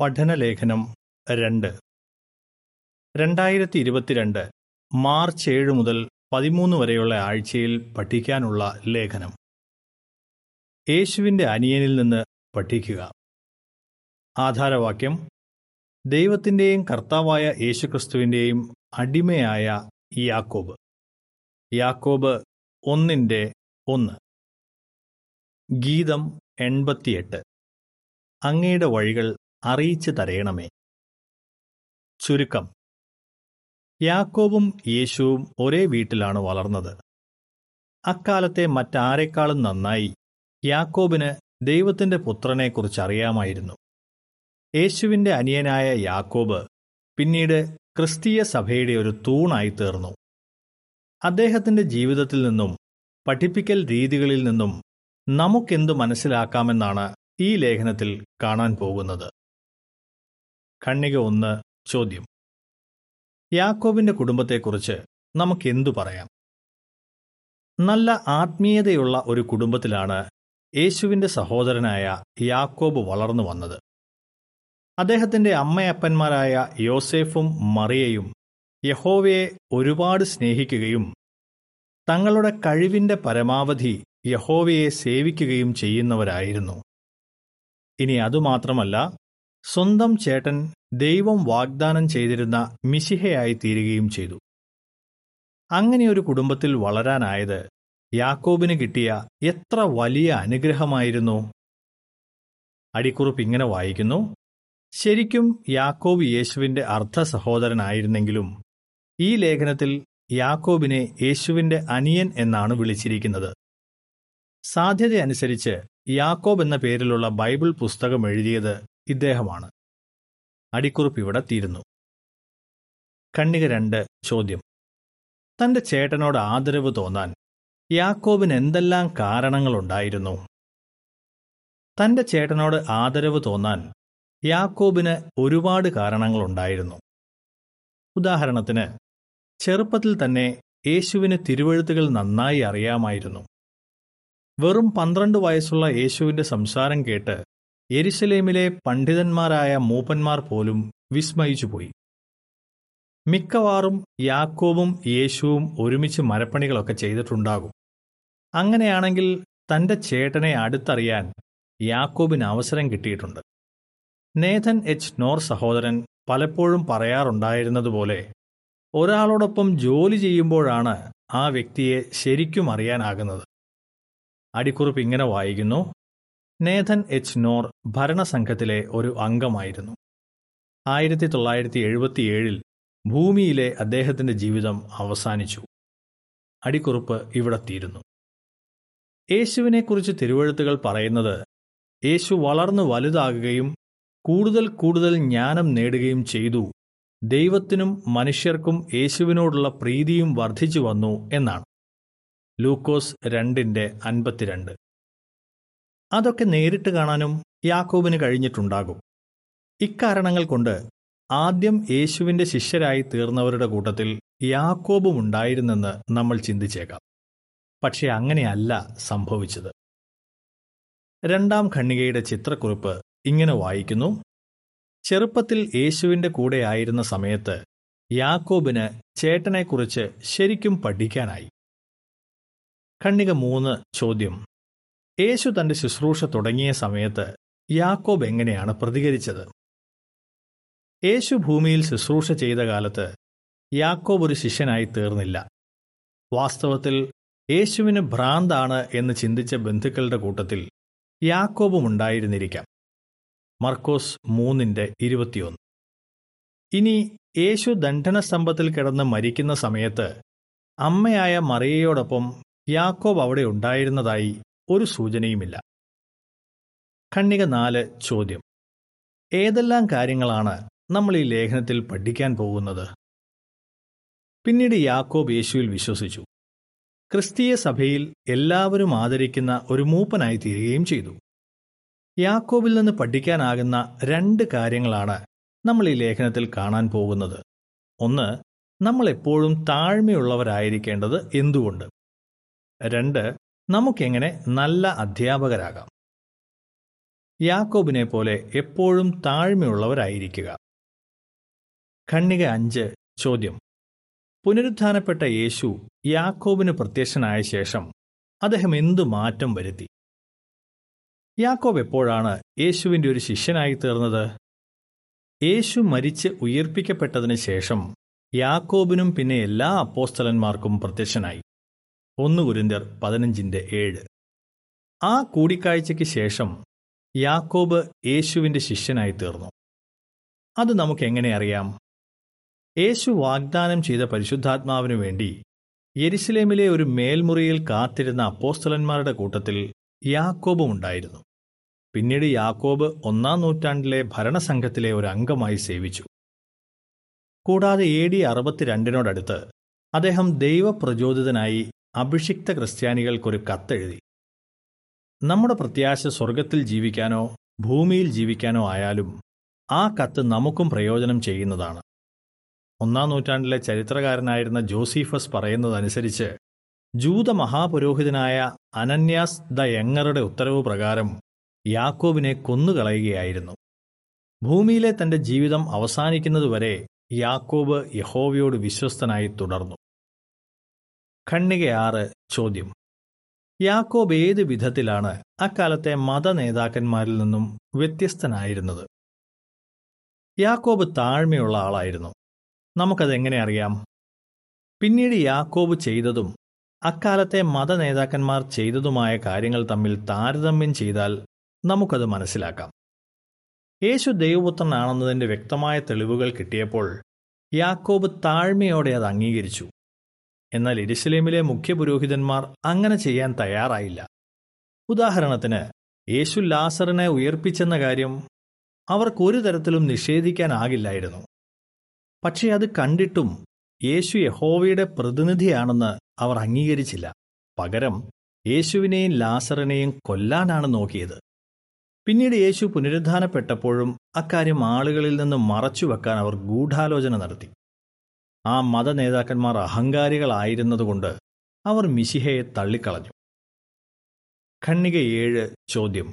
പഠനലേഖനം രണ്ട്. രണ്ടായിരത്തി ഇരുപത്തിരണ്ട് മാർച്ച് ഏഴ് മുതൽ പതിമൂന്ന് വരെയുള്ള ആഴ്ചയിൽ പഠിക്കാനുള്ള ലേഖനം. യേശുവിന്റെ അനിയനിൽ നിന്ന് പഠിക്കുക. ആധാരവാക്യം ദൈവത്തിന്റെയും കർത്താവായ യേശുക്രിസ്തുവിന്റെയും അടിമയായ യാക്കോബ്. യാക്കോബ് ഒന്നിന്റെ ഒന്ന്. ഗീതം എൺപത്തിയെട്ട്. അങ്ങയുടെ വഴികൾ അറിയിച്ചു തരയണമേ. ചുരുക്കം. യാക്കോബും യേശുവും ഒരേ വീട്ടിലാണ് വളർന്നത്. അക്കാലത്തെ മറ്റാരെക്കാളും നന്നായി യാക്കോബിന് ദൈവത്തിന്റെ പുത്രനെക്കുറിച്ച് അറിയാമായിരുന്നു. യേശുവിന്റെ അനിയനായ യാക്കോബ് പിന്നീട് ക്രിസ്തീയ സഭയുടെ ഒരു തൂണായി തീർന്നു. അദ്ദേഹത്തിന്റെ ജീവിതത്തിൽ നിന്നും പഠിപ്പിക്കൽ രീതികളിൽ നിന്നും നമുക്കെന്തു മനസ്സിലാക്കാമെന്നാണ് ഈ ലേഖനത്തിൽ കാണാൻ പോകുന്നത്. ഖണ്ണിക ഒന്ന് ചോദ്യം. യാക്കോബിന്റെ കുടുംബത്തെക്കുറിച്ച് നമുക്കെന്തു പറയാം? നല്ല ആത്മീയതയുള്ള ഒരു കുടുംബത്തിലാണ് യേശുവിന്റെ സഹോദരനായ യാക്കോബ് വളർന്നു വന്നത്. അദ്ദേഹത്തിന്റെ അമ്മയപ്പന്മാരായ യോസേഫും മറിയയും യഹോവയെ ഒരുപാട് സ്നേഹിക്കുകയും തങ്ങളുടെ കഴിവിന്റെ പരമാവധി യഹോവയെ സേവിക്കുകയും ചെയ്യുന്നവരായിരുന്നു. ഇനി അതുമാത്രമല്ല സ്വന്തം ചേട്ടൻ ദൈവം വാഗ്ദാനം ചെയ്തിരുന്ന മിശിഹയായി തീരുകയും ചെയ്തു. അങ്ങനെ ഒരു കുടുംബത്തിൽ വളരാനായത് യാക്കോബിന് കിട്ടിയ എത്ര വലിയ അനുഗ്രഹമായിരുന്നു? അടിക്കുറിപ്പ് ഇങ്ങനെ വായിക്കുന്നു. ശരിക്കും യാക്കോബ് യേശുവിന്റെ അർദ്ധ സഹോദരനായിരുന്നെങ്കിലും ഈ ലേഖനത്തിൽ യാക്കോബിനെ യേശുവിന്റെ അനിയൻ എന്നാണ് വിളിച്ചിരിക്കുന്നത്. സാധ്യതയനുസരിച്ച് യാക്കോബ് എന്ന പേരിലുള്ള ബൈബിൾ പുസ്തകം എഴുതിയത് ഇദ്ദേഹമാണ്. അടിക്കുറിപ്പ് ഇവിടെ തീരുന്നു. കണ്ണിക രണ്ട് ചോദ്യം. തന്റെ ചേട്ടനോട് ആദരവ് തോന്നാൻ യാക്കോബിന് എന്തെല്ലാം കാരണങ്ങളുണ്ടായിരുന്നു? തന്റെ ചേട്ടനോട് ആദരവ് തോന്നാൻ യാക്കോബിന് ഒരുപാട് കാരണങ്ങളുണ്ടായിരുന്നു. ഉദാഹരണത്തിന് ചെറുപ്പത്തിൽ തന്നെ യേശുവിന് തിരുവഴുത്തുകൾ നന്നായി അറിയാമായിരുന്നു. വെറും പന്ത്രണ്ട് വയസ്സുള്ള യേശുവിന്റെ സംസാരം കേട്ട് യെരുശലേമിലെ പണ്ഡിതന്മാരായ മൂപ്പന്മാർ പോലും വിസ്മയിച്ചുപോയി. മിക്കവാറും യാക്കോബും യേശുവും ഒരുമിച്ച് മരപ്പണികളൊക്കെ ചെയ്തിട്ടുണ്ടാകും. അങ്ങനെയാണെങ്കിൽ തന്റെ ചേട്ടനെ അടുത്തറിയാൻ യാക്കോബിന് അവസരം കിട്ടിയിട്ടുണ്ട്. Nathan H. നോർ സഹോദരൻ പലപ്പോഴും പറയാറുണ്ടായിരുന്നതുപോലെ ഒരാളോടൊപ്പം ജോലി ചെയ്യുമ്പോഴാണ് ആ വ്യക്തിയെ ശരിക്കും അറിയാനാകുന്നത്. അടിക്കുറിപ്പ് ഇങ്ങനെ വായിക്കുന്നു. Nathan H. നോർ ഭരണസംഘത്തിലെ ഒരു അംഗമായിരുന്നു. ആയിരത്തി തൊള്ളായിരത്തി എഴുപത്തിയേഴിൽ ഭൂമിയിലെ അദ്ദേഹത്തിന്റെ ജീവിതം അവസാനിച്ചു. അടിക്കുറിപ്പ് ഇവിടെ തീരുന്നു. യേശുവിനെക്കുറിച്ച് തിരുവഴുത്തുകൾ പറയുന്നത് യേശു വളർന്നു വലുതാകുകയും കൂടുതൽ കൂടുതൽ ജ്ഞാനം നേടുകയും ചെയ്തു. ദൈവത്തിനും മനുഷ്യർക്കും യേശുവിനോടുള്ള പ്രീതിയും വർദ്ധിച്ചു വന്നു എന്നാണ്. ലൂക്കോസ് രണ്ടിന്റെ അൻപത്തിരണ്ട്. അതൊക്കെ നേരിട്ട് കാണാനും യാക്കോബിന് കഴിഞ്ഞിട്ടുണ്ടാകും. ഇക്കാരണങ്ങൾ കൊണ്ട് ആദ്യം യേശുവിന്റെ ശിഷ്യരായി തീർന്നവരുടെ കൂട്ടത്തിൽ യാക്കോബും ഉണ്ടായിരുന്നെന്ന് നമ്മൾ ചിന്തിച്ചേക്കാം. പക്ഷെ അങ്ങനെയല്ല സംഭവിച്ചത്. രണ്ടാം ഖണ്ണികയുടെ ചിത്രക്കുറിപ്പ് ഇങ്ങനെ വായിക്കുന്നു. ചെറുപ്പത്തിൽ യേശുവിന്റെ കൂടെയായിരുന്ന സമയത്ത് യാക്കോബിന് ചേട്ടനെക്കുറിച്ച് ശരിക്കും പഠിക്കാനായി. ഖണ്ണിക മൂന്ന് ചോദ്യം. യേശു തന്റെ ശുശ്രൂഷ തുടങ്ങിയ സമയത്ത് യാക്കോബ് എങ്ങനെയാണ് പ്രതികരിച്ചത്? യേശു ഭൂമിയിൽ ശുശ്രൂഷ ചെയ്ത കാലത്ത് യാക്കോബ് ഒരു ശിഷ്യനായി തീർന്നില്ല. വാസ്തവത്തിൽ യേശുവിന് ഭ്രാന്താണ് എന്ന് ചിന്തിച്ച ബന്ധുക്കളുടെ കൂട്ടത്തിൽ യാക്കോബും ഉണ്ടായിരുന്നിരിക്കാം. മർക്കോസ് മൂന്നിന്റെ ഇരുപത്തിയൊന്ന്. ഇനി യേശു ദണ്ഡനസ്തംഭത്തിൽ കിടന്ന് മരിക്കുന്ന സമയത്ത് അമ്മയായ മറിയയോടൊപ്പം യാക്കോബ് അവിടെ ഉണ്ടായിരുന്നതായി ഒരു സൂചനയുമില്ല. ഖണ്ണിക നാല് ചോദ്യം. ഏതെല്ലാം കാര്യങ്ങളാണ് നമ്മൾ ഈ ലേഖനത്തിൽ പഠിക്കാൻ പോകുന്നത്? പിന്നീട് യാക്കോബ് യേശുവിൽ വിശ്വസിച്ചു. ക്രിസ്തീയ സഭയിൽ എല്ലാവരും ആദരിക്കുന്ന ഒരു മൂപ്പനായി തീരുകയും ചെയ്തു. യാക്കോബിൽ നിന്ന് പഠിക്കാനാകുന്ന രണ്ട് കാര്യങ്ങളാണ് നമ്മൾ ഈ ലേഖനത്തിൽ കാണാൻ പോകുന്നത്. ഒന്ന് നമ്മൾ എപ്പോഴും താഴ്മയുള്ളവരായിരിക്കേണ്ടത് എന്തുകൊണ്ട്? രണ്ട് നമുക്കെങ്ങനെ നല്ല അധ്യാപകരാകാം? യാക്കോബിനെ പോലെ എപ്പോഴും താഴ്മയുള്ളവരായിരിക്കുക. ഖണ്ണിക അഞ്ച് ചോദ്യം. പുനരുത്ഥാനപ്പെട്ട യേശു യാക്കോബിന് പ്രത്യക്ഷനായ ശേഷം അദ്ദേഹം എന്തു മാറ്റം വരുത്തി? യാക്കോബ് എപ്പോഴാണ് യേശുവിന്റെ ഒരു ശിഷ്യനായി തീർന്നത്? യേശു മരിച്ച് ഉയർപ്പിക്കപ്പെട്ടതിന് ശേഷം യാക്കോബിനും പിന്നെ എല്ലാ അപ്പോസ്തലന്മാർക്കും പ്രത്യക്ഷനായി. ഒന്ന് കുരിന്തിയർ പതിനഞ്ചിന്റെ ഏഴ്. ആ കൂടിക്കാഴ്ചയ്ക്ക് ശേഷം യാക്കോബ് യേശുവിന്റെ ശിഷ്യനായി തീർന്നു. അത് നമുക്ക് എങ്ങനെ അറിയാം? യേശു വാഗ്ദാനം ചെയ്ത പരിശുദ്ധാത്മാവിനു വേണ്ടി യെരുസലേമിലെ ഒരു മേൽമുറിയിൽ കാത്തിരുന്ന അപ്പോസ്തലന്മാരുടെ കൂട്ടത്തിൽ യാക്കോബും ഉണ്ടായിരുന്നു. പിന്നീട് യാക്കോബ് ഒന്നാം നൂറ്റാണ്ടിലെ ഭരണസംഘത്തിലെ ഒരു അംഗമായി സേവിച്ചു. കൂടാതെ എ ഡി അറുപത്തിരണ്ടിനോടടുത്ത് അദ്ദേഹം ദൈവപ്രചോദിതനായി അഭിഷിക്ത ക്രിസ്ത്യാനികൾക്കൊരു കത്തെഴുതി. നമ്മുടെ പ്രത്യാശ സ്വർഗത്തിൽ ജീവിക്കാനോ ഭൂമിയിൽ ജീവിക്കാനോ ആയാലും ആ കത്ത് നമുക്കും പ്രയോജനം ചെയ്യുന്നതാണ്. ഒന്നാം നൂറ്റാണ്ടിലെ ചരിത്രകാരനായിരുന്ന ജോസീഫസ് പറയുന്നതനുസരിച്ച് ജൂത മഹാപുരോഹിതനായ അനന്യാസ് ദ യങ്ങറുടെ ഉത്തരവ് പ്രകാരം യാക്കോബിനെ കൊന്നുകളയുകയായിരുന്നു. ഭൂമിയിലെ തന്റെ ജീവിതം അവസാനിക്കുന്നതുവരെ യാക്കോബ് യഹോവയോട് വിശ്വസ്തനായി തുടർന്നു. ഖണ്ണികയാറ് ചോദ്യം. യാക്കോബ് ഏത് വിധത്തിലാണ് അക്കാലത്തെ മത നേതാക്കന്മാരിൽ നിന്നും വ്യത്യസ്തനായിരുന്നത്? യാക്കോബ് താഴ്മയുള്ള ആളായിരുന്നു. നമുക്കതെങ്ങനെ അറിയാം? പിന്നീട് യാക്കോബ് ചെയ്തതും അക്കാലത്തെ മത നേതാക്കന്മാർ ചെയ്തതുമായ കാര്യങ്ങൾ തമ്മിൽ താരതമ്യം ചെയ്താൽ നമുക്കത് മനസ്സിലാക്കാം. യേശു ദൈവപുത്രനാണെന്നതിന്റെ വ്യക്തമായ തെളിവുകൾ കിട്ടിയപ്പോൾ യാക്കോബ് താഴ്മയോടെ അത് അംഗീകരിച്ചു. എന്നാൽ എരുസലേമിലെ മുഖ്യപുരോഹിതന്മാർ അങ്ങനെ ചെയ്യാൻ തയ്യാറായില്ല. ഉദാഹരണത്തിന് യേശു ലാസറിനെ ഉയർപ്പിച്ചെന്ന കാര്യം അവർക്ക് ഒരു തരത്തിലും നിഷേധിക്കാനാകില്ലായിരുന്നു. പക്ഷേ അത് കണ്ടിട്ടും യേശു യഹോവയുടെ പ്രതിനിധിയാണെന്ന് അവർ അംഗീകരിച്ചില്ല. പകരം യേശുവിനെയും ലാസറിനെയും കൊല്ലാനാണ് നോക്കിയത്. പിന്നീട് യേശു പുനരുദ്ധാനപ്പെട്ടപ്പോഴും അക്കാര്യം ആളുകളിൽ നിന്ന് മറച്ചുവെക്കാൻ അവർ ഗൂഢാലോചന നടത്തി. ആ മത നേതാക്കന്മാർ അഹങ്കാരികളായിരുന്നതുകൊണ്ട് അവർ മിശിഹയെ തള്ളിക്കളഞ്ഞു. ഖണ്ണിക ഏഴ് ചോദ്യം.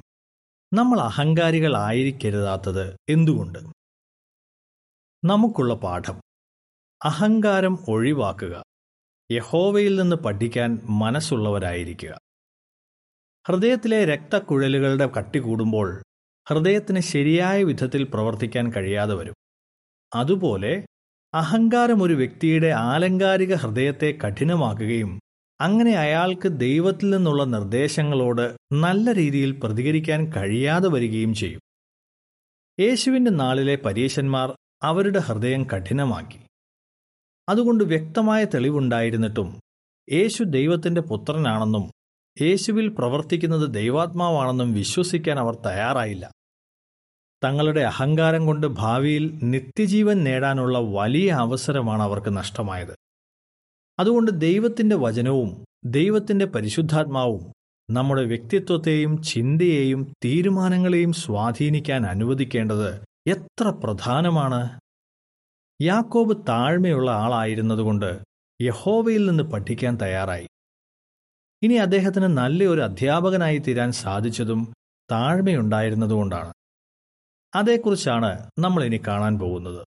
നമ്മൾ അഹങ്കാരികളായിരിക്കരുതാത്തത് എന്തുകൊണ്ട്? നമുക്കുള്ള പാഠം. അഹങ്കാരം ഒഴിവാക്കുക. യഹോവയിൽ നിന്ന് പഠിക്കാൻ മനസ്സുള്ളവരായിരിക്കുക. ഹൃദയത്തിലെ രക്തക്കുഴലുകളുടെ കട്ടി കൂടുമ്പോൾ ഹൃദയത്തിന് ശരിയായ വിധത്തിൽ പ്രവർത്തിക്കാൻ കഴിയാതെ വരും. അതുപോലെ അഹങ്കാരം ഒരു വ്യക്തിയുടെ ആലങ്കാരിക ഹൃദയത്തെ കഠിനമാക്കുകയും അങ്ങനെ അയാൾക്ക് ദൈവത്തിൽ നിന്നുള്ള നിർദ്ദേശങ്ങളോട് നല്ല രീതിയിൽ പ്രതികരിക്കാൻ കഴിയാതെ വരികയും ചെയ്യും. യേശുവിന്റെ നാളിലെ പരീശന്മാർ അവരുടെ ഹൃദയം കഠിനമാക്കി. അതുകൊണ്ട് വ്യക്തമായ തെളിവുണ്ടായിരുന്നിട്ടും യേശു ദൈവത്തിന്റെ പുത്രനാണെന്നും യേശുവിൽ പ്രവർത്തിക്കുന്നത് ദൈവാത്മാവാണെന്നും വിശ്വസിക്കാൻ അവർ തയ്യാറായില്ല. തങ്ങളുടെ അഹങ്കാരം കൊണ്ട് ഭാവിയിൽ നിത്യജീവൻ നേടാനുള്ള വലിയ അവസരമാണ് അവർക്ക് നഷ്ടമായത്. അതുകൊണ്ട് ദൈവത്തിന്റെ വചനവും ദൈവത്തിന്റെ പരിശുദ്ധാത്മാവും നമ്മുടെ വ്യക്തിത്വത്തെയും ചിന്തയെയും തീരുമാനങ്ങളെയും സ്വാധീനിക്കാൻ അനുവദിക്കേണ്ടത് എത്ര പ്രധാനമാണ്? യാക്കോബ് താഴ്മയുള്ള ആളായിരുന്നതുകൊണ്ട് യഹോവയിൽ നിന്ന് പഠിക്കാൻ തയ്യാറായി. ഇനി അദ്ദേഹത്തിന് നല്ലൊരു അധ്യാപകനായി തീരാൻ സാധിച്ചതും താഴ്മയുണ്ടായിരുന്നതുകൊണ്ടാണ്. അതേക്കുറിച്ചാണ് നമ്മൾ ഇനി കാണാൻ പോകുന്നത്.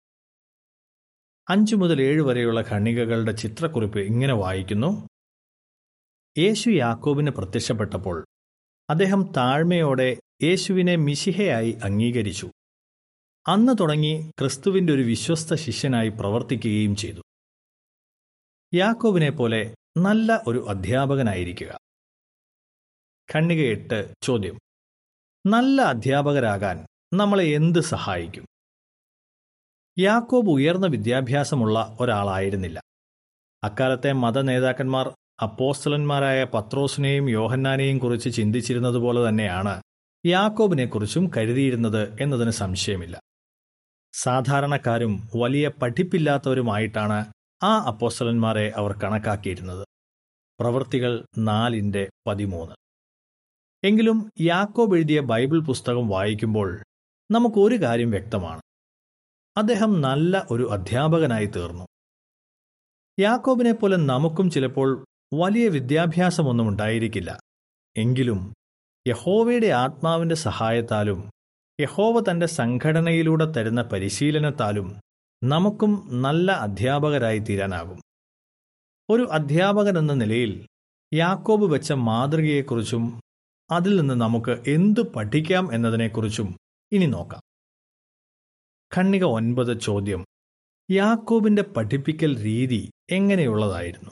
അഞ്ചു മുതൽ ഏഴ് വരെയുള്ള ഖണ്ണികകളുടെ ചിത്രക്കുറിപ്പ് ഇങ്ങനെ വായിക്കുന്നു. യേശു യാക്കോബിന് പ്രത്യക്ഷപ്പെട്ടപ്പോൾ അദ്ദേഹം താഴ്മയോടെ യേശുവിനെ മിശിഹയായി അംഗീകരിച്ചു. അന്ന് തുടങ്ങി ക്രിസ്തുവിന്റെ ഒരു വിശ്വസ്ത ശിഷ്യനായി പ്രവർത്തിക്കുകയും ചെയ്തു. യാക്കോബിനെ പോലെ നല്ല ഒരു അധ്യാപകനായിരിക്കുക. ഖണ്ണിക എട്ട് ചോദ്യം. നല്ല അധ്യാപകരാകാൻ നമ്മളെ എന്ത് സഹായിക്കും? യാക്കോബ് ഉയർന്ന വിദ്യാഭ്യാസമുള്ള ഒരാളായിരുന്നില്ല. അക്കാലത്തെ മത നേതാക്കന്മാർ അപ്പോസ്തലന്മാരായ പത്രോസിനെയും യോഹന്നാനെയും കുറിച്ച് ചിന്തിച്ചിരുന്നതുപോലെ തന്നെയാണ് യാക്കോബിനെക്കുറിച്ചും കരുതിയിരുന്നത് എന്നതിന് സംശയമില്ല. സാധാരണക്കാരും വലിയ പഠിപ്പില്ലാത്തവരുമായിട്ടാണ് ആ അപ്പോസ്തലന്മാരെ അവർ കണക്കാക്കിയിരുന്നത്. പ്രവൃത്തികൾ നാലിന്റെ പതിമൂന്ന്. എങ്കിലും യാക്കോബ് എഴുതിയ ബൈബിൾ പുസ്തകം വായിക്കുമ്പോൾ നമുക്കൊരു കാര്യം വ്യക്തമാണ്. അദ്ദേഹം നല്ല ഒരു അധ്യാപകനായി തീർന്നു. യാക്കോബിനെ പോലെ നമുക്കും ചിലപ്പോൾ വലിയ വിദ്യാഭ്യാസമൊന്നും ഉണ്ടായിരിക്കില്ല. എങ്കിലും യഹോവയുടെ ആത്മാവിന്റെ സഹായത്താലും യഹോവ തന്റെ സംഘടനയിലൂടെ തരുന്ന പരിശീലനത്താലും നമുക്കും നല്ല അധ്യാപകരായി തീരാനാകും. ഒരു അധ്യാപകൻ എന്ന നിലയിൽ യാക്കോബ് വെച്ച മാതൃകയെക്കുറിച്ചും അതിൽ നിന്ന് നമുക്ക് എന്തു പഠിക്കാം എന്നതിനെക്കുറിച്ചും ഇനി നോക്കാം. ഖണ്ണിക ഒൻപത് ചോദ്യം. യാക്കോബിന്റെ പഠിപ്പിക്കൽ രീതി എങ്ങനെയുള്ളതായിരുന്നു?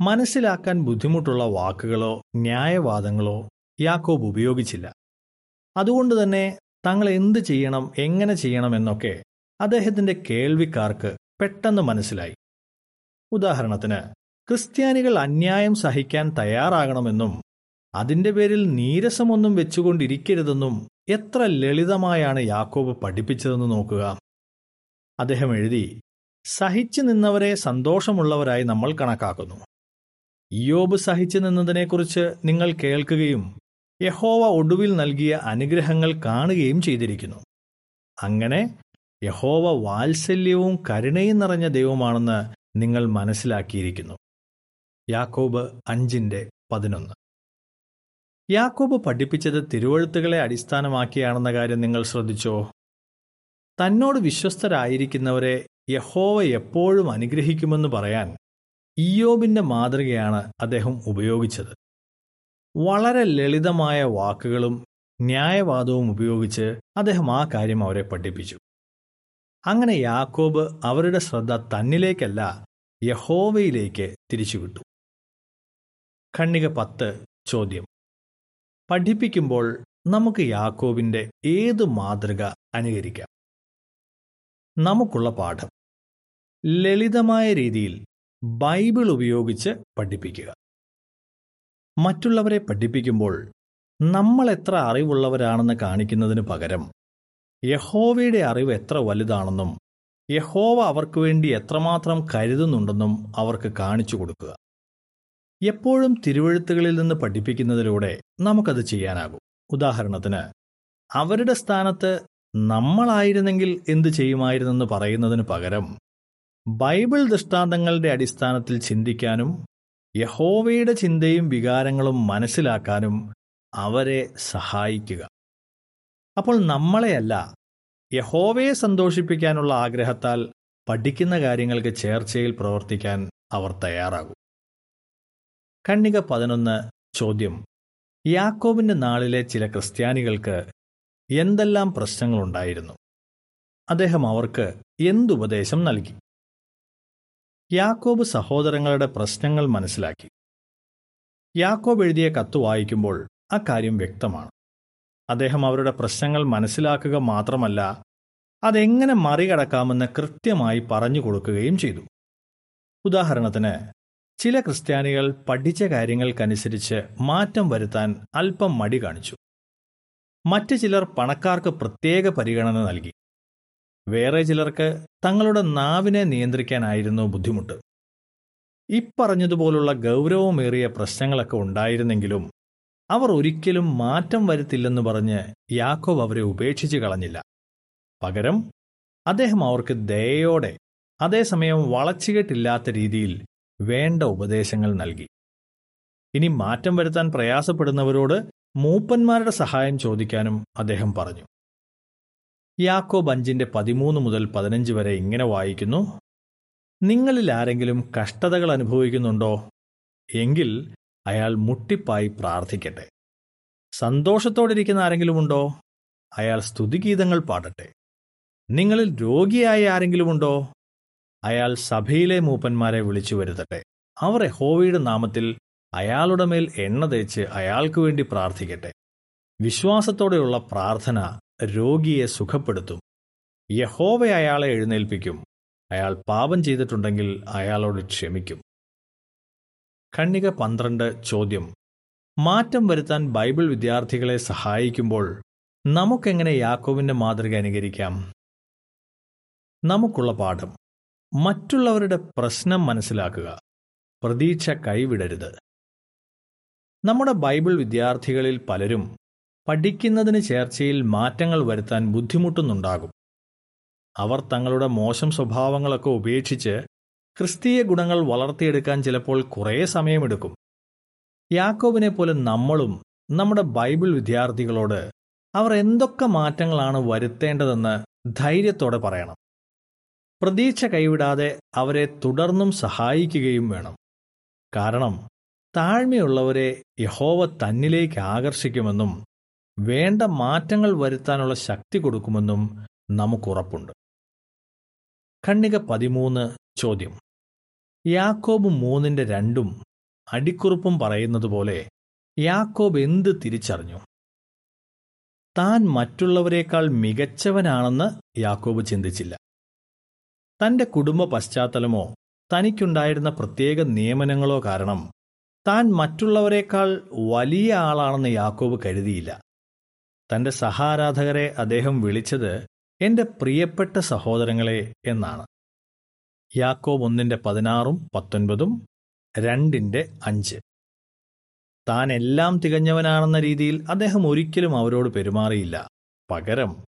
മനസ്സിലാക്കാൻ ബുദ്ധിമുട്ടുള്ള വാക്കുകളോ ന്യായവാദങ്ങളോ യാക്കോബ് ഉപയോഗിച്ചില്ല. അതുകൊണ്ട് തന്നെ തങ്ങൾ എന്ത് ചെയ്യണം എങ്ങനെ ചെയ്യണമെന്നൊക്കെ അദ്ദേഹത്തിന്റെ കേൾവിക്കാർക്ക് പെട്ടെന്ന് മനസ്സിലായി. ഉദാഹരണത്തിന് ക്രിസ്ത്യാനികൾ അന്യായം സഹിക്കാൻ തയ്യാറാകണമെന്നും അതിന്റെ പേരിൽ നീരസമൊന്നും വെച്ചുകൊണ്ടിരിക്കരുതെന്നും എത്ര ലളിതമായാണ് യാക്കോബ് പഠിപ്പിച്ചതെന്ന് നോക്കുക. അദ്ദേഹം എഴുതി സഹിച്ചു നിന്നവരെ സന്തോഷമുള്ളവരായി നമ്മൾ കണക്കാക്കുന്നു. യോബ് സഹിച്ചു നിന്നതിനെക്കുറിച്ച് നിങ്ങൾ കേൾക്കുകയും യഹോവ ഒടുവിൽ നൽകിയ അനുഗ്രഹങ്ങൾ കാണുകയും ചെയ്തിരിക്കുന്നു. അങ്ങനെ യഹോവ വാത്സല്യവും കരുണയും നിറഞ്ഞ ദൈവമാണെന്ന് നിങ്ങൾ മനസ്സിലാക്കിയിരിക്കുന്നു. യാക്കോബ് അഞ്ചിന്റെ പതിനൊന്ന്. യാക്കോബ് പഠിപ്പിച്ചത് തിരുവഴുത്തുകളെ അടിസ്ഥാനമാക്കിയാണെന്ന കാര്യം നിങ്ങൾ ശ്രദ്ധിച്ചോ? തന്നോട് വിശ്വസ്തരായിരിക്കുന്നവരെ യഹോവ എപ്പോഴും അനുഗ്രഹിക്കുമെന്ന് പറയാൻ ഇയോബിന്റെ മാതൃകയാണ് അദ്ദേഹം ഉപയോഗിച്ചത്. വളരെ ലളിതമായ വാക്കുകളും ന്യായവാദവും ഉപയോഗിച്ച് അദ്ദേഹം ആ കാര്യം അവരെ പഠിപ്പിച്ചു. അങ്ങനെ യാക്കോബ് അവരുടെ ശ്രദ്ധ തന്നിലേക്കല്ല യഹോവയിലേക്ക് തിരിച്ചുവിട്ടു. ഖണ്ണിക പത്ത് ചോദ്യം. പഠിപ്പിക്കുമ്പോൾ നമുക്ക് യാക്കോബിന്റെ ഏത് മാതൃക അനുകരിക്കാം? നമുക്കുള്ള പാഠം. ലളിതമായ രീതിയിൽ ബൈബിൾ ഉപയോഗിച്ച് പഠിപ്പിക്കുക. മറ്റുള്ളവരെ പഠിപ്പിക്കുമ്പോൾ നമ്മൾ എത്ര അറിവുള്ളവരാണെന്ന് കാണിക്കുന്നതിന് പകരം യഹോവയുടെ അറിവ് എത്ര വലുതാണെന്നും യഹോവ അവർക്ക് വേണ്ടി എത്രമാത്രം കരുതുന്നുണ്ടെന്നും അവർക്ക് കാണിച്ചു കൊടുക്കുക. എപ്പോഴും തിരുവഴുത്തുകളിൽ നിന്ന് പഠിപ്പിക്കുന്നതിലൂടെ നമുക്കത് ചെയ്യാനാകും. ഉദാഹരണത്തിന് അവരുടെ സ്ഥാനത്ത് നമ്മളായിരുന്നെങ്കിൽ എന്തു ചെയ്യുമായിരുന്നെന്ന് പറയുന്നതിന് പകരം ബൈബിൾ ദൃഷ്ടാന്തങ്ങളുടെ അടിസ്ഥാനത്തിൽ ചിന്തിക്കാനും യഹോവയുടെ ചിന്തയും വികാരങ്ങളും മനസ്സിലാക്കാനും അവരെ സഹായിക്കുക. അപ്പോൾ നമ്മളെയല്ല യഹോവയെ സന്തോഷിപ്പിക്കാനുള്ള ആഗ്രഹത്താൽ പഠിക്കുന്ന കാര്യങ്ങൾക്ക് ചേർച്ചയിൽ പ്രവർത്തിക്കാൻ അവർ തയ്യാറാകും. കണ്ണിക പതിനൊന്ന് ചോദ്യം. യാക്കോബിന്റെ നാളിലെ ചില ക്രിസ്ത്യാനികൾക്ക് എന്തെല്ലാം പ്രശ്നങ്ങളുണ്ടായിരുന്നു? അദ്ദേഹം അവർക്ക് എന്തുപദേശം നൽകി? യാക്കോബ് സഹോദരങ്ങളുടെ പ്രശ്നങ്ങൾ മനസ്സിലാക്കി. യാക്കോബ് എഴുതിയ കത്ത് വായിക്കുമ്പോൾ ആ കാര്യം വ്യക്തമാണ്. അദ്ദേഹം അവരുടെ പ്രശ്നങ്ങൾ മനസ്സിലാക്കുക മാത്രമല്ല അതെങ്ങനെ മറികടക്കാമെന്ന് കൃത്യമായി പറഞ്ഞു കൊടുക്കുകയും ചെയ്തു. ഉദാഹരണത്തിന് ചില ക്രിസ്ത്യാനികൾ പഠിച്ച കാര്യങ്ങൾക്കനുസരിച്ച് മാറ്റം വരുത്താൻ അല്പം മടി കാണിച്ചു. മറ്റു ചിലർ പണക്കാർക്ക് പ്രത്യേക പരിഗണന നൽകി. വേറെ ചിലർക്ക് തങ്ങളുടെ നാവിനെ നിയന്ത്രിക്കാനായിരുന്നു ബുദ്ധിമുട്ട്. ഇപ്പറഞ്ഞതുപോലുള്ള ഗൗരവമേറിയ പ്രശ്നങ്ങളൊക്കെ ഉണ്ടായിരുന്നെങ്കിലും അവർ ഒരിക്കലും മാറ്റം വരുത്തില്ലെന്ന് പറഞ്ഞ് യാക്കോബ് അവരെ ഉപേക്ഷിച്ച് കളഞ്ഞില്ല. പകരം അദ്ദേഹം അവർക്ക് ദയയോടെ അതേസമയം വളച്ചുകെട്ടില്ലാത്ത രീതിയിൽ വേണ്ട ഉപദേശങ്ങൾ നൽകി. ഇനി മാറ്റം വരുത്താൻ പ്രയാസപ്പെടുന്നവരോട് മൂപ്പന്മാരുടെ സഹായം ചോദിക്കാനും അദ്ദേഹം പറഞ്ഞു. യാക്കോബ് അഞ്ചിന്റെ പതിമൂന്ന് മുതൽ പതിനഞ്ച് വരെ ഇങ്ങനെ വായിക്കുന്നു നിങ്ങളിൽ ആരെങ്കിലും കഷ്ടതകൾ അനുഭവിക്കുന്നുണ്ടോ? എങ്കിൽ അയാൾ മുട്ടിപ്പായി പ്രാർത്ഥിക്കട്ടെ. സന്തോഷത്തോടിരിക്കുന്ന ആരെങ്കിലും ഉണ്ടോ? അയാൾ സ്തുതിഗീതങ്ങൾ പാടട്ടെ. നിങ്ങളിൽ രോഗിയായ ആരെങ്കിലും ഉണ്ടോ? അയാൾ സഭയിലെ മൂപ്പന്മാരെ വിളിച്ചു വരുത്തട്ടെ. അവർ യഹോവയുടെ നാമത്തിൽ അയാളുടെ മേൽ എണ്ണ തേച്ച് അയാൾക്കു വേണ്ടി പ്രാർത്ഥിക്കട്ടെ. വിശ്വാസത്തോടെയുള്ള പ്രാർത്ഥന രോഗിയെ സുഖപ്പെടുത്തും. യഹോവ അയാളെ എഴുന്നേൽപ്പിക്കും. അയാൾ പാപം ചെയ്തിട്ടുണ്ടെങ്കിൽ അയാളോട് ക്ഷമിക്കും. കണ്ണിക പന്ത്രണ്ട് ചോദ്യം. മാറ്റം വരുത്താൻ ബൈബിൾ വിദ്യാർത്ഥികളെ സഹായിക്കുമ്പോൾ നമുക്കെങ്ങനെ യാക്കോവിന്റെ മാതൃക അനുകരിക്കാം? നമുക്കുള്ള പാഠം. മറ്റുള്ളവരുടെ പ്രശ്നം മനസ്സിലാക്കുക. പ്രതീക്ഷ കൈവിടരുത്. നമ്മുടെ ബൈബിൾ വിദ്യാർത്ഥികളിൽ പലരും പഠിക്കുന്നതിന് ചേർച്ചയിൽ മാറ്റങ്ങൾ വരുത്താൻ ബുദ്ധിമുട്ടുന്നുണ്ടാകും. അവർ തങ്ങളുടെ മോശം സ്വഭാവങ്ങളൊക്കെ ഉപേക്ഷിച്ച് ക്രിസ്തീയ ഗുണങ്ങൾ വളർത്തിയെടുക്കാൻ ചിലപ്പോൾ കുറേ സമയമെടുക്കും. യാക്കോബിനെ പോലെ നമ്മളും നമ്മുടെ ബൈബിൾ വിദ്യാർത്ഥികളോട് അവർ എന്തൊക്കെ മാറ്റങ്ങളാണ് വരുത്തേണ്ടതെന്ന് ധൈര്യത്തോടെ പറയണം. പ്രതീക്ഷ കൈവിടാതെ അവരെ തുടർന്നും സഹായിക്കുകയും വേണം. കാരണം താഴ്മയുള്ളവരെ യഹോവ തന്നിലേക്ക് ആകർഷിക്കുമെന്നും വേണ്ട മാറ്റങ്ങൾ വരുത്താനുള്ള ശക്തി കൊടുക്കുമെന്നും നമുക്കുറപ്പുണ്ട്. ഖണ്ണിക പതിമൂന്ന് ചോദ്യം. യാക്കോബ് മൂന്നിന്റെ രണ്ടും അടിക്കുറിപ്പും പറയുന്നത് പോലെ യാക്കോബ് എന്ത് തിരിച്ചറിഞ്ഞു? താൻ മറ്റുള്ളവരെക്കാൾ മികച്ചവനാണെന്ന് യാക്കോബ് ചിന്തിച്ചില്ല. തന്റെ കുടുംബ പശ്ചാത്തലമോ തനിക്കുണ്ടായിരുന്ന പ്രത്യേക നിയമനങ്ങളോ കാരണം താൻ മറ്റുള്ളവരെക്കാൾ വലിയ ആളാണെന്ന് യാക്കോബ് കരുതിയില്ല. തന്റെ സഹാരാധകരെ അദ്ദേഹം വിളിച്ചത് എന്റെ പ്രിയപ്പെട്ട സഹോദരങ്ങളെ എന്നാണ്. യാക്കോബ് ഒന്നിന്റെ പതിനാറും പത്തൊൻപതും രണ്ടിന്റെ അഞ്ച്. താൻ എല്ലാം തികഞ്ഞവനാണെന്ന രീതിയിൽ അദ്ദേഹം ഒരിക്കലും അവരോട് പെരുമാറിയില്ല. പകരം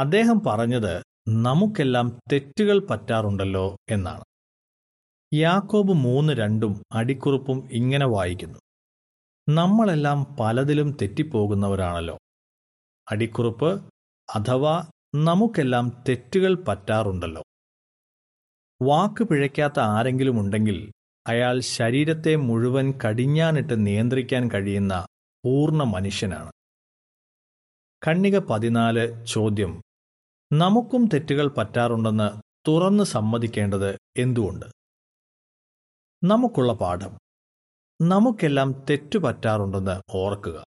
അദ്ദേഹം പറഞ്ഞത് നമുക്കെല്ലാം തെറ്റുകൾ പറ്റാറുണ്ടല്ലോ എന്നാണ്. യാക്കോബ് മൂന്ന് രണ്ടും അടിക്കുറിപ്പും ഇങ്ങനെ വായിക്കുന്നു. നമ്മളെല്ലാം പലതിലും തെറ്റിപ്പോകുന്നവരാണല്ലോ. അടിക്കുറിപ്പ് അഥവാ നമുക്കെല്ലാം തെറ്റുകൾ പറ്റാറുണ്ടല്ലോ. വാക്ക് പിഴയ്ക്കാത്ത ആരെങ്കിലും ഉണ്ടെങ്കിൽ അയാൾ ശരീരത്തെ മുഴുവൻ കടിഞ്ഞാനിട്ട് നിയന്ത്രിക്കാൻ കഴിയുന്ന പൂർണ മനുഷ്യനാണ്. കണ്ണിക പതിനാല് ചോദ്യം നമുക്കും തെറ്റുകൾ പറ്റാറുണ്ടെന്ന് തുറന്ന് സമ്മതിക്കേണ്ടത് എന്തുകൊണ്ട്? നമുക്കുള്ള പാഠം. നമുക്കെല്ലാം തെറ്റു പറ്റാറുണ്ടെന്ന് ഓർക്കുക.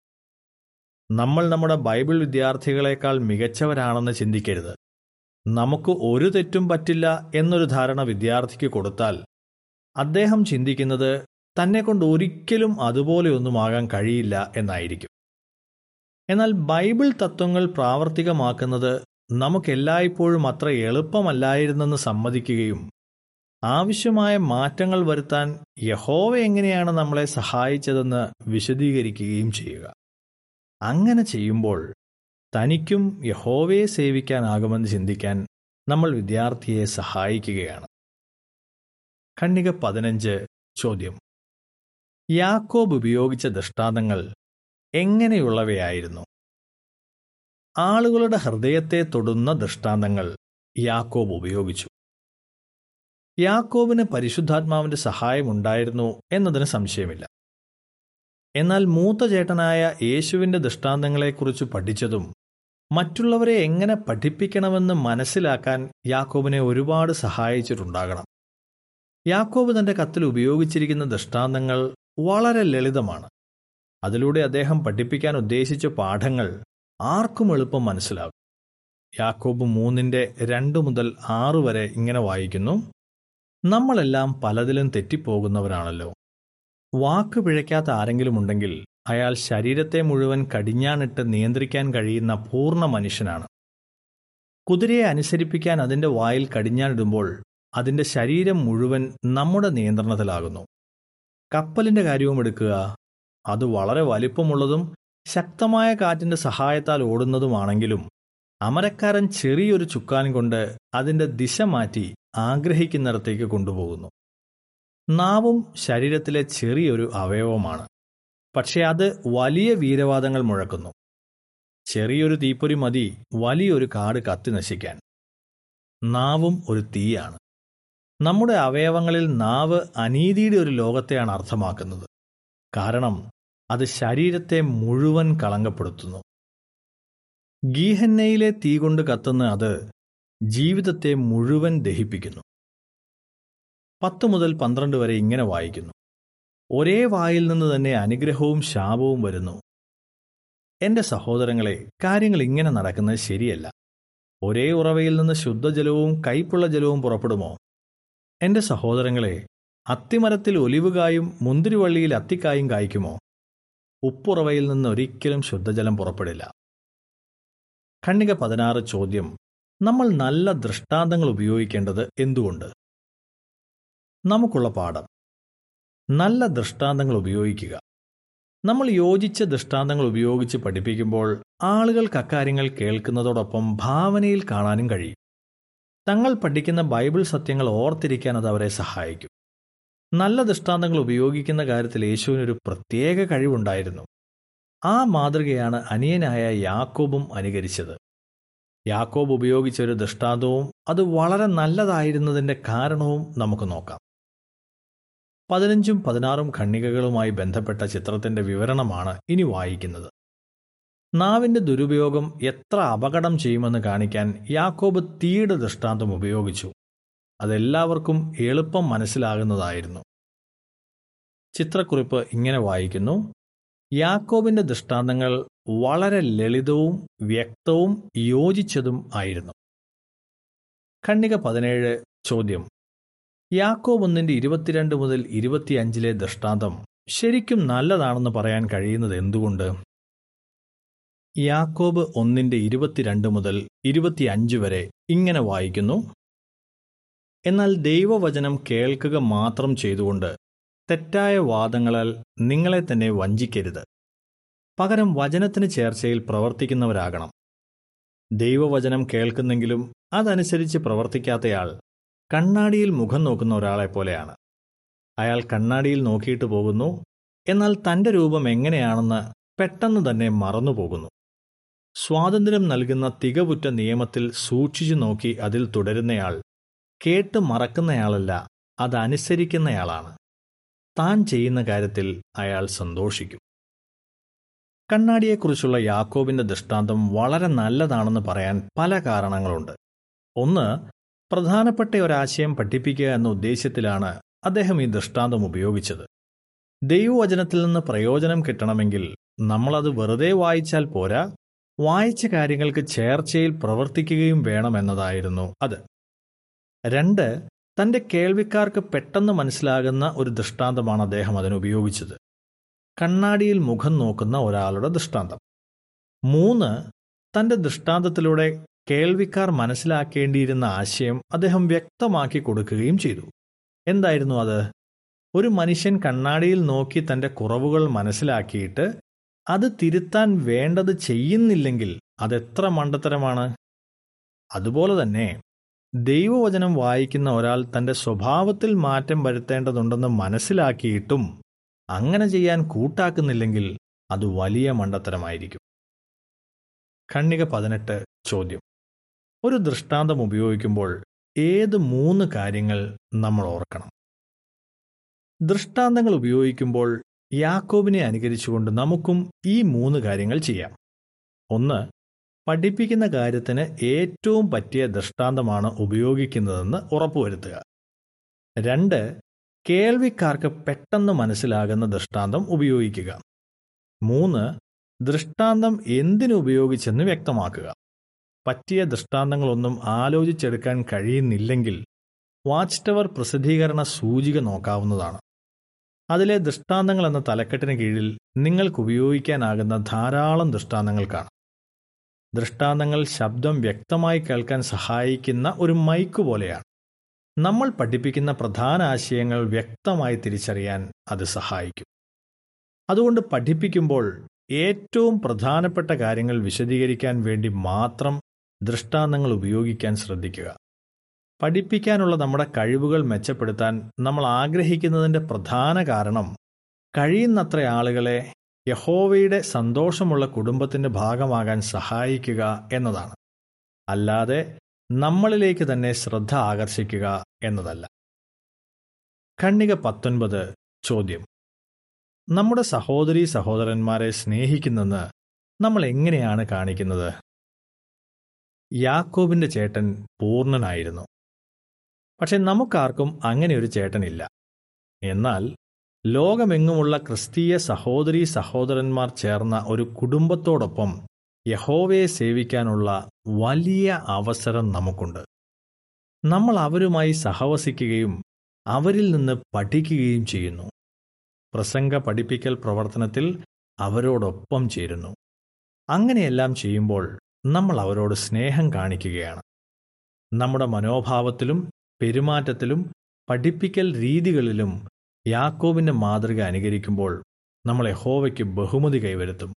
നമ്മൾ നമ്മുടെ ബൈബിൾ വിദ്യാർത്ഥികളെക്കാൾ മികച്ചവരാണെന്ന് ചിന്തിക്കരുത്. നമുക്ക് ഒരു തെറ്റും പറ്റില്ല എന്നൊരു ധാരണ വിദ്യാർത്ഥിക്ക് കൊടുത്താൽ അദ്ദേഹം ചിന്തിക്കുന്നത് തന്നെ കൊണ്ട് ഒരിക്കലും അതുപോലെയൊന്നുമാകാൻ കഴിയില്ല എന്നായിരിക്കും. എന്നാൽ ബൈബിൾ തത്വങ്ങൾ പ്രാവർത്തികമാക്കുന്നത് നമുക്കെല്ലായ്പ്പോഴും അത്ര എളുപ്പമല്ലായിരുന്നെന്ന് സമ്മതിക്കുകയും ആവശ്യമായ മാറ്റങ്ങൾ വരുത്താൻ യഹോവ എങ്ങനെയാണ് നമ്മളെ സഹായിച്ചതെന്ന് വിശദീകരിക്കുകയും ചെയ്യുക. അങ്ങനെ ചെയ്യുമ്പോൾ തനിക്കും യഹോവയെ സേവിക്കാനാകുമെന്ന് ചിന്തിക്കാൻ നമ്മൾ വിദ്യാർത്ഥിയെ സഹായിക്കുകയാണ്. ഖണ്ണിക പതിനഞ്ച് ചോദ്യം. യാക്കോബ് ഉപയോഗിച്ച ദൃഷ്ടാന്തങ്ങൾ എങ്ങനെയുള്ളവയായിരുന്നു? ആളുകളുടെ ഹൃദയത്തെ തൊടുന്ന ദൃഷ്ടാന്തങ്ങൾ യാക്കോബ് ഉപയോഗിച്ചു. യാക്കോബിന് പരിശുദ്ധാത്മാവിന്റെ സഹായമുണ്ടായിരുന്നു എന്നതിന് സംശയമില്ല. എന്നാൽ മൂത്ത ചേട്ടനായ യേശുവിന്റെ ദൃഷ്ടാന്തങ്ങളെക്കുറിച്ച് പഠിച്ചതും മറ്റുള്ളവരെ എങ്ങനെ പഠിപ്പിക്കണമെന്ന് മനസ്സിലാക്കാൻ യാക്കോബിനെ ഒരുപാട് സഹായിച്ചിട്ടുണ്ടാകണം. യാക്കോബ് തന്റെ കത്തിൽ ഉപയോഗിച്ചിരിക്കുന്ന ദൃഷ്ടാന്തങ്ങൾ വളരെ ലളിതമാണ്. അതിലൂടെ അദ്ദേഹം പഠിപ്പിക്കാൻ ഉദ്ദേശിച്ച പാഠങ്ങൾ ആർക്കും എളുപ്പം മനസ്സിലാകും. യാക്കോബ് മൂന്നിന്റെ രണ്ടു മുതൽ ആറ് വരെ ഇങ്ങനെ വായിക്കുന്നു നമ്മളെല്ലാം പലതിലും തെറ്റിപ്പോകുന്നവരാണല്ലോ. വാക്ക് പിഴയ്ക്കാത്ത ആരെങ്കിലും ഉണ്ടെങ്കിൽ അയാൾ ശരീരത്തെ മുഴുവൻ കടിഞ്ഞാണിട്ട് നിയന്ത്രിക്കാൻ കഴിയുന്ന പൂർണ മനുഷ്യനാണ്. കുതിരയെ അനുസരിപ്പിക്കാൻ അതിന്റെ വായിൽ കടിഞ്ഞാണിടുമ്പോൾ അതിന്റെ ശരീരം മുഴുവൻ നമ്മുടെ നിയന്ത്രണത്തിലാകുന്നു. കപ്പലിന്റെ കാര്യവും എടുക്കുക അത് വളരെ വലിപ്പമുള്ളതും ശക്തമായ കാറ്റിന്റെ സഹായത്താൽ ഓടുന്നതുമാണെങ്കിലും അമരക്കാരൻ ചെറിയൊരു ചുക്കാൻ കൊണ്ട് അതിന്റെ ദിശ മാറ്റി ആഗ്രഹിക്കുന്നിടത്തേക്ക് കൊണ്ടുപോകുന്നു. നാവും ശരീരത്തിലെ ചെറിയൊരു അവയവമാണ്. പക്ഷേ അത് വലിയ വീരവാദങ്ങൾ മുഴക്കുന്നു. ചെറിയൊരു തീപ്പൊരി മതി വലിയൊരു കാട് കത്തി നശിക്കാൻ. നാവും ഒരു തീയാണ്. നമ്മുടെ അവയവങ്ങളിൽ നാവ് അനീതിയുടെ ഒരു ലോകത്തെയാണ് അർത്ഥമാക്കുന്നത്. കാരണം അത് ശരീരത്തെ മുഴുവൻ കളങ്കപ്പെടുത്തുന്നു. ഗീഹന്നയിലെ തീ കൊണ്ട് കത്തുന്ന അത് ജീവിതത്തെ മുഴുവൻ ദഹിപ്പിക്കുന്നു. പത്ത് മുതൽ പന്ത്രണ്ട് വരെ ഇങ്ങനെ വായിക്കുന്നു. ഒരേ വായിൽ നിന്ന് തന്നെ അനുഗ്രഹവും ശാപവും വരുന്നു. എന്റെ സഹോദരങ്ങളെ കാര്യങ്ങൾ ഇങ്ങനെ നടക്കുന്നത് ശരിയല്ല. ഒരേ ഉറവയിൽ നിന്ന് ശുദ്ധജലവും കൈപ്പുള്ള ജലവും പുറപ്പെടുമോ? എന്റെ സഹോദരങ്ങളെ അത്തിമരത്തിൽ ഒലിവുകായും മുന്തിരിവള്ളിയിൽ അത്തിക്കായും കായ്ക്കുമോ? ഉപ്പുറവയിൽ നിന്ന് ഒരിക്കലും ശുദ്ധജലം പുറപ്പെടില്ല. ഖണ്ണിക പതിനാറ് ചോദ്യം. നമ്മൾ നല്ല ദൃഷ്ടാന്തങ്ങൾ ഉപയോഗിക്കേണ്ടത് എന്തുകൊണ്ട്? നമുക്കുള്ള പാഠം. നല്ല ദൃഷ്ടാന്തങ്ങൾ ഉപയോഗിക്കുക. നമ്മൾ യോജിച്ച ദൃഷ്ടാന്തങ്ങൾ ഉപയോഗിച്ച് പഠിപ്പിക്കുമ്പോൾ ആളുകൾക്ക് അക്കാര്യങ്ങൾ കേൾക്കുന്നതോടൊപ്പം ഭാവനയിൽ കാണാനും കഴിയും. തങ്ങൾ പഠിക്കുന്ന ബൈബിൾ സത്യങ്ങൾ ഓർത്തിരിക്കാൻ അത് അവരെ സഹായിക്കും. നല്ല ദൃഷ്ടാന്തങ്ങൾ ഉപയോഗിക്കുന്ന കാര്യത്തിൽ യേശുവിനൊരു പ്രത്യേക കഴിവുണ്ടായിരുന്നു. ആ മാതൃകയാണ് അനിയനായ യാക്കോബും അനുകരിച്ചത്. യാക്കോബ് ഉപയോഗിച്ച ഒരു ദൃഷ്ടാന്തവും അത് വളരെ നല്ലതായിരുന്നതിന്റെ കാരണവും നമുക്ക് നോക്കാം. പതിനഞ്ചും പതിനാറും ഖണ്ണികകളുമായി ബന്ധപ്പെട്ട ചിത്രത്തിന്റെ വിവരണമാണ് ഇനി വായിക്കുന്നത്. നാവിന്റെ ദുരുപയോഗം എത്ര അപകടം ചെയ്യുമെന്ന് കാണിക്കാൻ യാക്കോബ് തീയുടെ ദൃഷ്ടാന്തം ഉപയോഗിച്ചു. അതെല്ലാവർക്കും എളുപ്പം മനസ്സിലാകുന്നതായിരുന്നു. ചിത്രക്കുറിപ്പ് ഇങ്ങനെ വായിക്കുന്നു. യാക്കോബിന്റെ ദൃഷ്ടാന്തങ്ങൾ വളരെ ലളിതവും വ്യക്തവും യോജിച്ചതും ആയിരുന്നു. ഖണ്ണിക പതിനേഴ് ചോദ്യം. യാക്കോബ് ഒന്നിന്റെ ഇരുപത്തിരണ്ട് മുതൽ ഇരുപത്തിയഞ്ചിലെ ദൃഷ്ടാന്തം ശരിക്കും നല്ലതാണെന്ന് പറയാൻ കഴിയുന്നത് എന്തുകൊണ്ട്? യാക്കോബ് ഒന്നിന്റെ ഇരുപത്തിരണ്ട് മുതൽ ഇരുപത്തിയഞ്ച് വരെ ഇങ്ങനെ വായിക്കുന്നു. എന്നാൽ ദൈവവചനം കേൾക്കുക മാത്രം ചെയ്തുകൊണ്ട് തെറ്റായ വാദങ്ങളാൽ നിങ്ങളെ തന്നെ വഞ്ചിക്കരുത്. പകരം വചനത്തിന് ചേർച്ചയിൽ പ്രവർത്തിക്കുന്നവരാകണം. ദൈവവചനം കേൾക്കുന്നെങ്കിലും അതനുസരിച്ച് പ്രവർത്തിക്കാത്തയാൾ കണ്ണാടിയിൽ മുഖം നോക്കുന്ന ഒരാളെ പോലെയാണ്. അയാൾ കണ്ണാടിയിൽ നോക്കിയിട്ട് പോകുന്നു എന്നാൽ തന്റെ രൂപം എങ്ങനെയാണെന്ന് പെട്ടെന്ന് തന്നെ മറന്നുപോകുന്നു സ്വാതന്ത്ര്യം നൽകുന്ന തികവുറ്റ നിയമത്തിൽ സൂക്ഷിച്ചു നോക്കി അതിൽ തുടരുന്നയാൾ കേട്ട് മറക്കുന്നയാളല്ല അതനുസരിക്കുന്നയാളാണ്. താൻ ചെയ്യുന്ന കാര്യത്തിൽ അയാൾ സന്തോഷിക്കും. കണ്ണാടിയെക്കുറിച്ചുള്ള യാക്കോബിന്റെ ദൃഷ്ടാന്തം വളരെ നല്ലതാണെന്ന് പറയാൻ പല കാരണങ്ങളുണ്ട്. ഒന്ന് പ്രധാനപ്പെട്ട ഒരാശയം പഠിപ്പിക്കുക എന്ന ഉദ്ദേശ്യത്തിലാണ് അദ്ദേഹം ഈ ദൃഷ്ടാന്തം ഉപയോഗിച്ചത്. ദൈവവചനത്തിൽ നിന്ന് പ്രയോജനം കിട്ടണമെങ്കിൽ നമ്മളത് വെറുതെ വായിച്ചാൽ പോരാ വായിച്ച കാര്യങ്ങൾക്ക് ചേർച്ചയിൽ പ്രവർത്തിക്കുകയും വേണമെന്നതായിരുന്നു അത്. രണ്ട് തന്റെ കേൾവിക്കാർക്ക് പെട്ടെന്ന് മനസ്സിലാകുന്ന ഒരു ദൃഷ്ടാന്തമാണ് അദ്ദേഹം അതിനുപയോഗിച്ചത് കണ്ണാടിയിൽ മുഖം നോക്കുന്ന ഒരാളുടെ ദൃഷ്ടാന്തം. മൂന്ന് തന്റെ ദൃഷ്ടാന്തത്തിലൂടെ കേൾവിക്കാർ മനസ്സിലാക്കേണ്ടിയിരുന്ന ആശയം അദ്ദേഹം വ്യക്തമാക്കി കൊടുക്കുകയും ചെയ്തു. എന്തായിരുന്നു അത്? ഒരു മനുഷ്യൻ കണ്ണാടിയിൽ നോക്കി തന്റെ കുറവുകൾ മനസ്സിലാക്കിയിട്ട് അത് തിരുത്താൻ വേണ്ടത് ചെയ്യുന്നില്ലെങ്കിൽ അതെത്ര മണ്ടത്തരമാണ്? അതുപോലെ തന്നെ ദൈവവചനം വായിക്കുന്ന ഒരാൾ തന്റെ സ്വഭാവത്തിൽ മാറ്റം വരുത്തേണ്ടതുണ്ടെന്ന് മനസ്സിലാക്കിയിട്ടും അങ്ങനെ ചെയ്യാൻ കൂട്ടാക്കുന്നില്ലെങ്കിൽ അത് വലിയ മണ്ടത്തരമായിരിക്കും. ഖണ്ണിക പതിനെട്ട് ചോദ്യം. ഒരു ദൃഷ്ടാന്തം ഉപയോഗിക്കുമ്പോൾ ഏത് മൂന്ന് കാര്യങ്ങൾ നമ്മൾ ഓർക്കണം? ദൃഷ്ടാന്തങ്ങൾ ഉപയോഗിക്കുമ്പോൾ യാക്കോബിനെ അനുകരിച്ചുകൊണ്ട് നമുക്കും ഈ മൂന്ന് കാര്യങ്ങൾ ചെയ്യാം. ഒന്ന് പഠിപ്പിക്കുന്ന കാര്യത്തിന് ഏറ്റവും പറ്റിയ ദൃഷ്ടാന്തമാണ് ഉപയോഗിക്കുന്നതെന്ന് ഉറപ്പുവരുത്തുക. രണ്ട് കേൾവിക്കാർക്ക് പെട്ടെന്ന് മനസ്സിലാകുന്ന ദൃഷ്ടാന്തം ഉപയോഗിക്കുക. മൂന്ന് ദൃഷ്ടാന്തം എന്തിനു ഉപയോഗിച്ചെന്ന് വ്യക്തമാക്കുക. പറ്റിയ ദൃഷ്ടാന്തങ്ങളൊന്നും ആലോചിച്ചെടുക്കാൻ കഴിയുന്നില്ലെങ്കിൽ വാച്ച് ടവർ പ്രസിദ്ധീകരണ സൂചിക നോക്കാവുന്നതാണ്. അതിലെ ദൃഷ്ടാന്തങ്ങൾ എന്ന തലക്കെട്ടിന് കീഴിൽ നിങ്ങൾക്ക് ഉപയോഗിക്കാനാകുന്ന ധാരാളം ദൃഷ്ടാന്തങ്ങൾ കാണാം. ദൃഷ്ടാന്തങ്ങൾ ശബ്ദം വ്യക്തമായി കേൾക്കാൻ സഹായിക്കുന്ന ഒരു മൈക്ക് പോലെയാണ്. നമ്മൾ പഠിപ്പിക്കുന്ന പ്രധാന ആശയങ്ങൾ വ്യക്തമായി തിരിച്ചറിയാൻ അത് സഹായിക്കും. അതുകൊണ്ട് പഠിപ്പിക്കുമ്പോൾ ഏറ്റവും പ്രധാനപ്പെട്ട കാര്യങ്ങൾ വിശദീകരിക്കാൻ വേണ്ടി മാത്രം ദൃഷ്ടാന്തങ്ങൾ ഉപയോഗിക്കാൻ ശ്രദ്ധിക്കുക. പഠിപ്പിക്കാനുള്ള നമ്മുടെ കഴിവുകൾ മെച്ചപ്പെടുത്താൻ നമ്മൾ ആഗ്രഹിക്കുന്നതിന്റെ പ്രധാന കാരണം കഴിയുന്നത്ര ആളുകളെ യഹോവയുടെ സന്തോഷമുള്ള കുടുംബത്തിന്റെ ഭാഗമാകാൻ സഹായിക്കുക എന്നതാണ്. അല്ലാതെ നമ്മളിലേക്ക് തന്നെ ശ്രദ്ധ ആകർഷിക്കുക എന്നതല്ല. ഖണ്ണിക പത്തൊൻപത് ചോദ്യം. നമ്മുടെ സഹോദരി സഹോദരന്മാരെ സ്നേഹിക്കുന്നെന്ന് നമ്മൾ എങ്ങനെയാണ് കാണിക്കുന്നത്? യാക്കോബിന്റെ ചേട്ടൻ പൂർണനായിരുന്നു. പക്ഷെ നമുക്കാർക്കും അങ്ങനെ ഒരു ചേട്ടനില്ല. എന്നാൽ ലോകമെങ്ങുമുള്ള ക്രിസ്തീയ സഹോദരി സഹോദരന്മാർ ചേർന്ന ഒരു കുടുംബത്തോടൊപ്പം യഹോവയെ സേവിക്കാനുള്ള വലിയ അവസരം നമുക്കുണ്ട്. നമ്മൾ അവരുമായി സഹവസിക്കുകയും അവരിൽ നിന്ന് പഠിക്കുകയും ചെയ്യുന്നു. പ്രസംഗ പഠിപ്പിക്കൽ പ്രവർത്തനത്തിൽ അവരോടൊപ്പം ചേരുന്നു. അങ്ങനെയെല്ലാം ചെയ്യുമ്പോൾ നമ്മൾ അവരോട് സ്നേഹം കാണിക്കുകയാണ്. നമ്മുടെ മനോഭാവത്തിലും പെരുമാറ്റത്തിലും പഠിപ്പിക്കൽ രീതികളിലും യാക്കോബിന്റെ മാതൃക അനുകരിക്കുമ്പോൾ നമ്മൾ യഹോവയ്ക്ക് ബഹുമതി കൈവരുത്തും.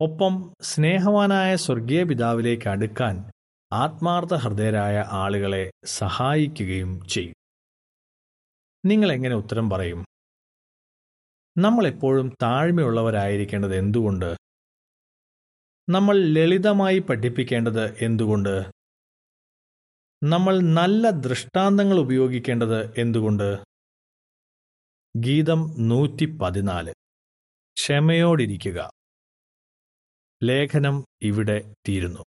ഒപ്പം സ്നേഹവാനായ സ്വർഗീയ പിതാവിലേക്ക് അടുക്കാൻ ആത്മാർത്ഥ ഹൃദയരായ ആളുകളെ സഹായിക്കുകയും ചെയ്യും. നിങ്ങൾ എങ്ങനെ ഉത്തരം പറയും? നമ്മൾ എപ്പോഴും താഴ്മയുള്ളവരായിരിക്കേണ്ടത് എന്തുകൊണ്ട്? നമ്മൾ ലളിതമായി പഠിപ്പിക്കേണ്ടത് എന്തുകൊണ്ട്? നമ്മൾ നല്ല ദൃഷ്ടാന്തങ്ങൾ ഉപയോഗിക്കേണ്ടത് എന്തുകൊണ്ട്? ഗീതം നൂറ്റി പതിനാല് ക്ഷമയോടിരിക്കുക. ലേഖനം ഇവിടെ തീരുന്നു.